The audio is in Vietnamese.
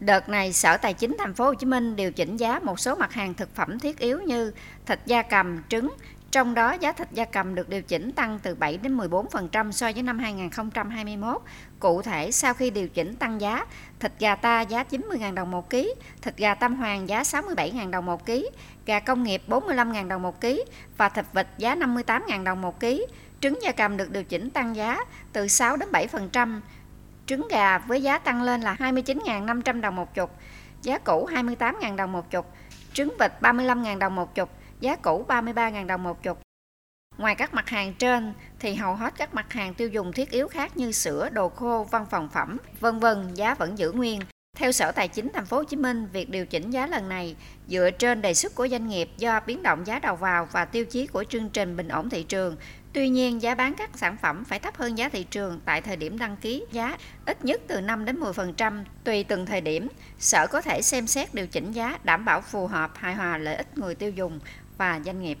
Đợt này, Sở Tài chính thành phố Hồ Chí Minh điều chỉnh giá một số mặt hàng thực phẩm thiết yếu như thịt gia cầm, trứng, trong đó giá thịt gia cầm được điều chỉnh tăng từ 7 đến 14% so với năm 2021. Cụ thể, sau khi điều chỉnh tăng giá, thịt gà ta giá 90.000 đồng một ký, thịt gà Tam Hoàng giá 67.000 đồng một ký, gà công nghiệp 45.000 đồng một ký và thịt vịt giá 58.000 đồng một ký. Trứng gia cầm được điều chỉnh tăng giá từ 6 đến 7%. Trứng gà với giá tăng lên là 29.500 đồng một chục, giá cũ 28.000 đồng một chục, trứng vịt 35.000 đồng một chục, giá cũ 33.000 đồng một chục. Ngoài các mặt hàng trên thì hầu hết các mặt hàng tiêu dùng thiết yếu khác như sữa, đồ khô, văn phòng phẩm, vân vân giá vẫn giữ nguyên. Theo Sở Tài chính Thành phố Hồ Chí Minh, việc điều chỉnh giá lần này dựa trên đề xuất của doanh nghiệp do biến động giá đầu vào và tiêu chí của chương trình bình ổn thị trường. Tuy nhiên, giá bán các sản phẩm phải thấp hơn giá thị trường tại thời điểm đăng ký giá ít nhất từ 5 đến 10% tùy từng thời điểm. Sở có thể xem xét điều chỉnh giá đảm bảo phù hợp hài hòa lợi ích người tiêu dùng và doanh nghiệp.